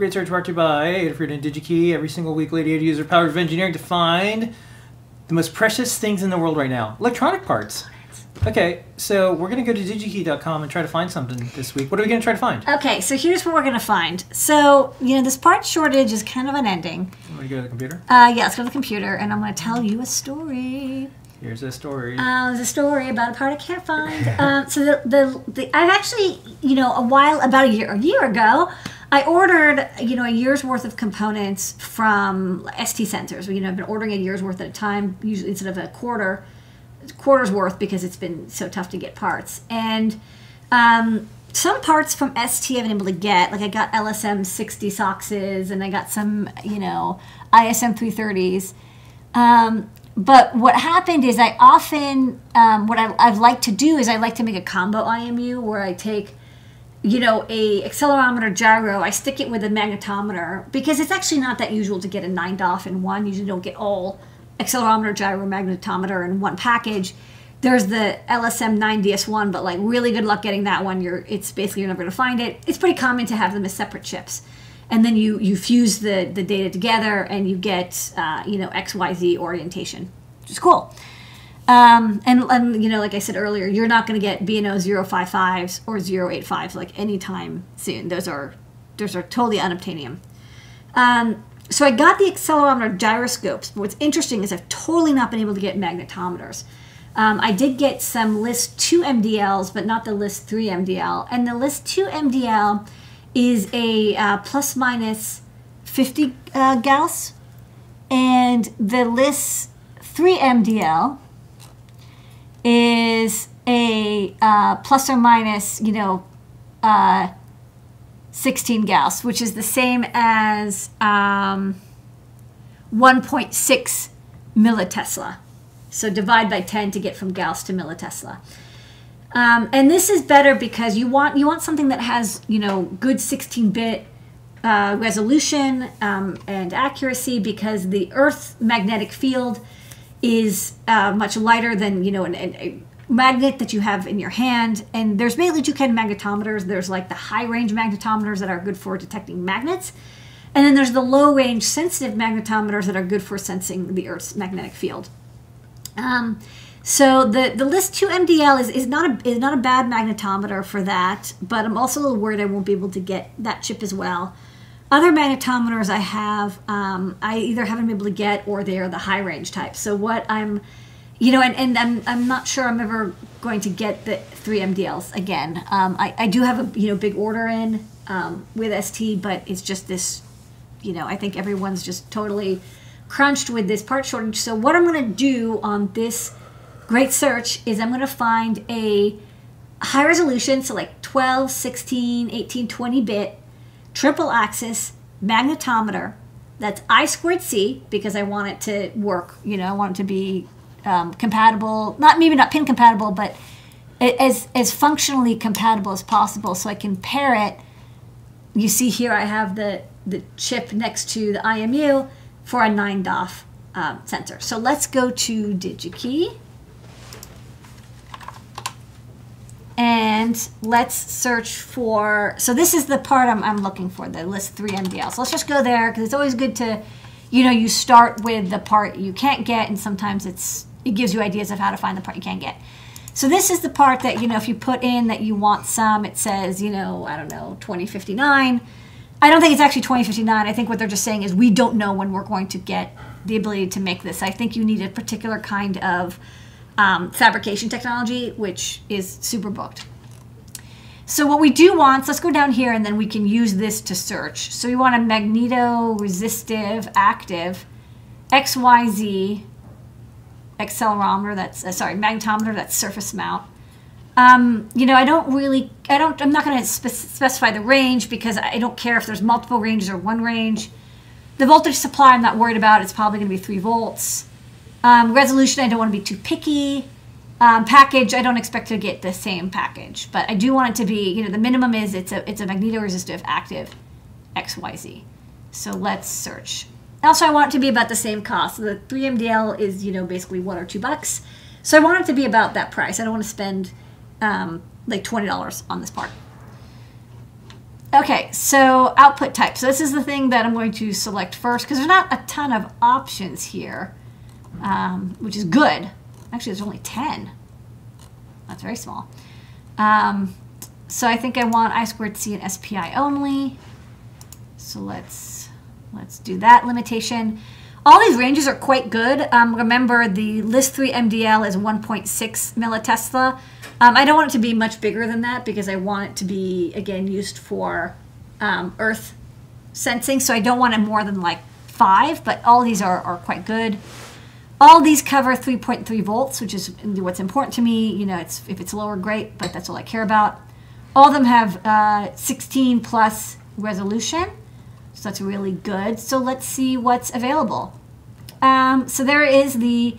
Great Search brought to you by Adafruit and DigiKey. Every single week, Lady Ada uses power of engineering to find the most precious things in the world right now electronic parts. Okay, so we're going to go to digikey.com and try to find something this week. What are we going to try to find? Okay, so here's what we're gonna find. So you know this part shortage is kind of unending. I'm going to go to the computer. Uh, yeah, let's go to the computer, and I'm gonna tell you a story. Here's a story. Uh, there's a story about a part I can't find. um, so the, the the I've actually you know a while about a year a year ago, I ordered you know a year's worth of components from ST Centers. You know I've been ordering a year's worth at a time, usually instead of a quarter quarter's worth because it's been so tough to get parts and. Um, some parts from ST I've been able to get, like I got LSM6DSOXes and I got some, you know, ISM 330s. Um, but what happened is I often, um, what I, I like to do is I like to make a combo IMU where I take, you know, a accelerometer gyro, I stick it with a magnetometer because it's actually not that usual to get a 9 DOF in one. You usually don't get all accelerometer, gyro, magnetometer in one package. There's the LSM 9DS1, but like really good luck getting that one. You're it's basically you're never gonna find it. It's pretty common to have them as separate chips, and then you you fuse the the data together and you get uh, you know X Y Z orientation, which is cool. Um, and, and you know, like I said earlier, you're not going to get BNO 055s or 085s like anytime soon. Those are those are totally unobtainium. Um, so I got the accelerometer gyroscopes. But what's interesting is I've totally not been able to get magnetometers. Um, I did get some LIS 2 MDLs, but not the LIS 3 MDL. And the LIS 2 MDL is a uh, plus minus 50 uh, Gauss. And the LIS 3 MDL is a uh, plus or minus, you know, uh, 16 Gauss, which is the same as um, 1.6 millitesla. So divide by 10 to get from Gauss to millitesla. Um, and this is better because you want you want something that has you know good 16-bit uh, resolution um, and accuracy because the Earth magnetic field is uh, much lighter than you know an, an, a magnet that you have in your hand. And there's basically two kind of magnetometers. There's like the high range magnetometers that are good for detecting magnets, and then there's the low range sensitive magnetometers that are good for sensing the Earth's magnetic field. Um, so the the LIS 2 MDL is, is not a is not a bad magnetometer for that, but I'm also a little worried I won't be able to get that chip as well. Other magnetometers I have, um, I either haven't been able to get or they are the high range type. So what I'm, you know, and, and I'm, I'm not sure I'm ever going to get the 3 MDLs again. Um, I, I do have a you know big order in um, with ST, but it's just this, you know, I think everyone's just totally crunched with this part shortage. So what I'm going to do on this great search is I'm going to find a high resolution, so like 12, 16, 18, 20 bit triple axis magnetometer that's I squared C because I want it to work. You know, I want it to be um, compatible, not maybe not pin compatible, but as as functionally compatible as possible, so I can pair it. You see here, I have the the chip next to the IMU for a 9 DOF um, sensor. So let's go to DigiKey. And let's search for, so this is the part I'm, I'm looking for, the LIS 3 MDL. So let's just go there because it's always good to, you know, you start with the part you can't get and sometimes it's, it gives you ideas of how to find the part you can't get. So this is the part that, you know, if you put in that you want some, it says, you know, I don't know, 2059. I don't think it's actually 2059. I think what they're just saying is we don't know when we're going to get the ability to make this. I think you need a particular kind of um, fabrication technology, which is super booked. So what we do want, so let's go down here and then we can use this to search. So we want a magneto-resistive active XYZ accelerometer, that's, uh, sorry, magnetometer, that's surface mount. Um, you know, I don't really, I don't, I'm not going to spe specify the range because I don't care if there's multiple ranges or one range. The voltage supply I'm not worried about. It's probably going to be 3 volts. Um, resolution, I don't want to be too picky. Um, package, I don't expect to get the same package, but I do want it to be, you know, the minimum is it's a, it's a magnetoresistive active XYZ. So let's search. Also, I want it to be about the same cost. So the 3MDL is, you know, basically one or two bucks. So I want it to be about that price. I don't want to spend um, like $20 on this part. Okay, so output type. So this is the thing that I'm going to select first because there's not a ton of options here, um, which is good. Actually, there's only 10. That's very small. Um, so I think I want I squared C and SPI only. So let's let's do that limitation. All these ranges are quite good. Um, remember, the LIS 3 MDL is 1.6 millitesla. Um, I don't want it to be much bigger than that because I want it to be, again, used for um, Earth sensing. So I don't want it more than like 5, but all these are, are quite good. All these cover 3.3 volts, which is what's important to me. You know, it's if it's lower, great, but that's all I care about. All of them have uh, 16 plus resolution. So that's really good. So let's see what's available. Um, so there is the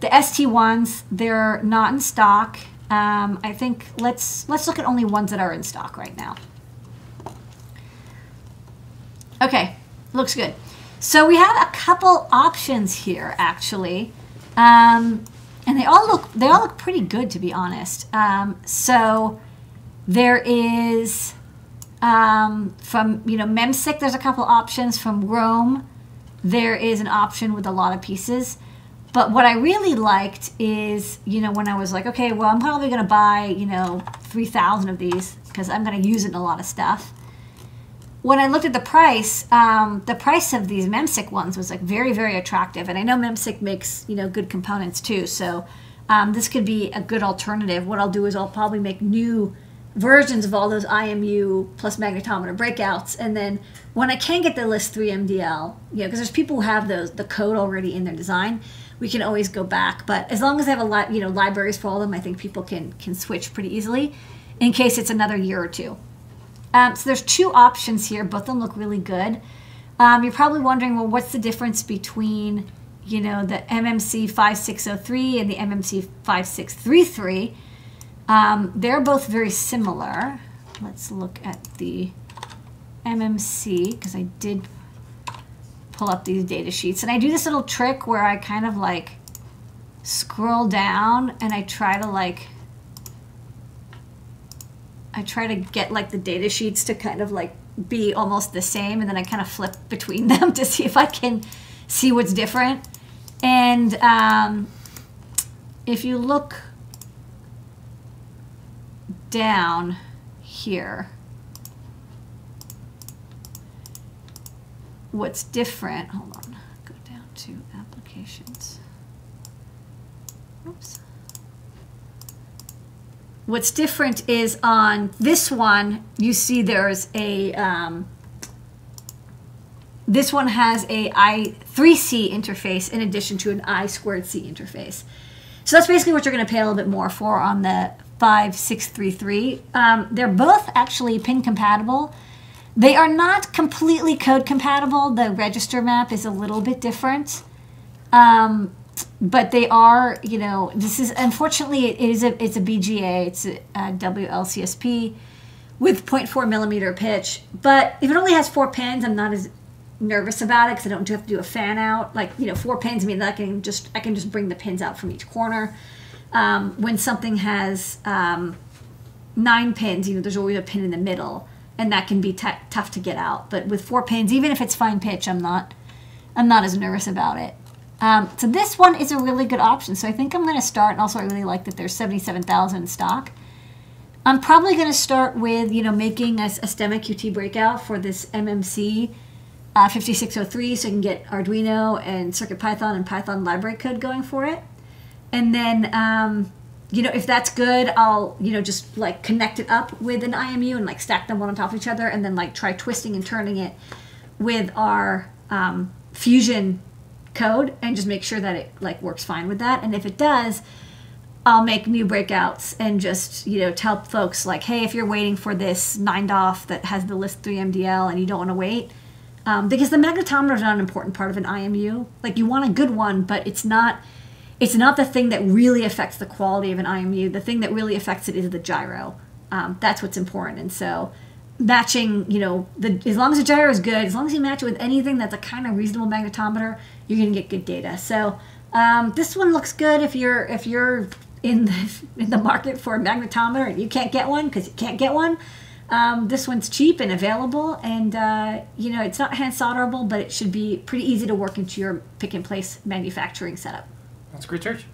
the ST ones. They're not in stock. Um, I think let's let's look at only ones that are in stock right now. Okay, looks good. So we have a couple options here actually, um, and they all look they all look pretty good to be honest. Um, so there is um, from you know Memsic, there's a couple options. From Rohm. there is an option with a lot of pieces. But what I really liked is, you know, when I was like, okay, well, I'm probably going to buy, you know, 3,000 of these because I'm going to use it in a lot of stuff. When I looked at the price, um, the price of these Memsic ones was like very, very attractive. And I know Memsic makes, you know, good components too. So um, this could be a good alternative. What I'll do is I'll probably make new versions of all those IMU plus magnetometer breakouts. And then when I can get the LIS 3 MDL, you know, because there's people who have those the code already in their design, we can always go back. But as long as I have a lot, you know, libraries for all of them, I think people can can switch pretty easily in case it's another year or two. Um, so there's two options here. Both of them look really good. Um, you're probably wondering, well, what's the difference between, you know, the MMC 5603 and the MMC 5633? Um, they're both very similar. Let's look at the MMC because I did pull up these data sheets. And I do this little trick where I kind of like scroll down and I try to like I try to get like the data sheets to kind of like be almost the same and then I kind of flip between them to see if I can see what's different. And um, if you look down here, what's different, hold on, go down to applications. Oops. What's different is on this one, you see there's a, um, this one has a I3C interface in addition to an I squared C interface. So that's basically what you're going to pay a little bit more for on the 5633. Um, they're both actually pin compatible. They are not completely code compatible. The register map is a little bit different. Um, but they are, you know, this is unfortunately it is a it's a BGA, it's a, a WLCSP with 0.4 millimeter pitch. But if it only has four pins, I'm not as nervous about it because I don't have to do a fan out. Like you know, four pins I mean I can just I can just bring the pins out from each corner. Um, when something has um, nine pins, you know, there's always a pin in the middle, and that can be tough to get out. But with four pins, even if it's fine pitch, I'm not I'm not as nervous about it. Um, so this one is a really good option. So I think I'm going to start. And also, I really like that there's 77,000 in stock. I'm probably going to start with you know making a, a QT breakout for this MMC uh, 5603, so I can get Arduino and CircuitPython and Python library code going for it. And then um, you know if that's good, I'll you know just like connect it up with an IMU and like stack them one on top of each other, and then like try twisting and turning it with our um, Fusion code and just make sure that it like works fine with that. And if it does, I'll make new breakouts and just you know tell folks like, hey, if you're waiting for this nine DOF that has the LIS three MDL and you don't want to wait, um, because the magnetometer is not an important part of an IMU. Like you want a good one, but it's not. It's not the thing that really affects the quality of an IMU. The thing that really affects it is the gyro. Um, that's what's important. And so matching, you know, the as long as the gyro is good, as long as you match it with anything that's a kind of reasonable magnetometer, you're going to get good data. So um, this one looks good if you're if you're in the in the market for a magnetometer and you can't get one because you can't get one. Um, this one's cheap and available, and uh, you know it's not hand solderable, but it should be pretty easy to work into your pick and place manufacturing setup. That's great search.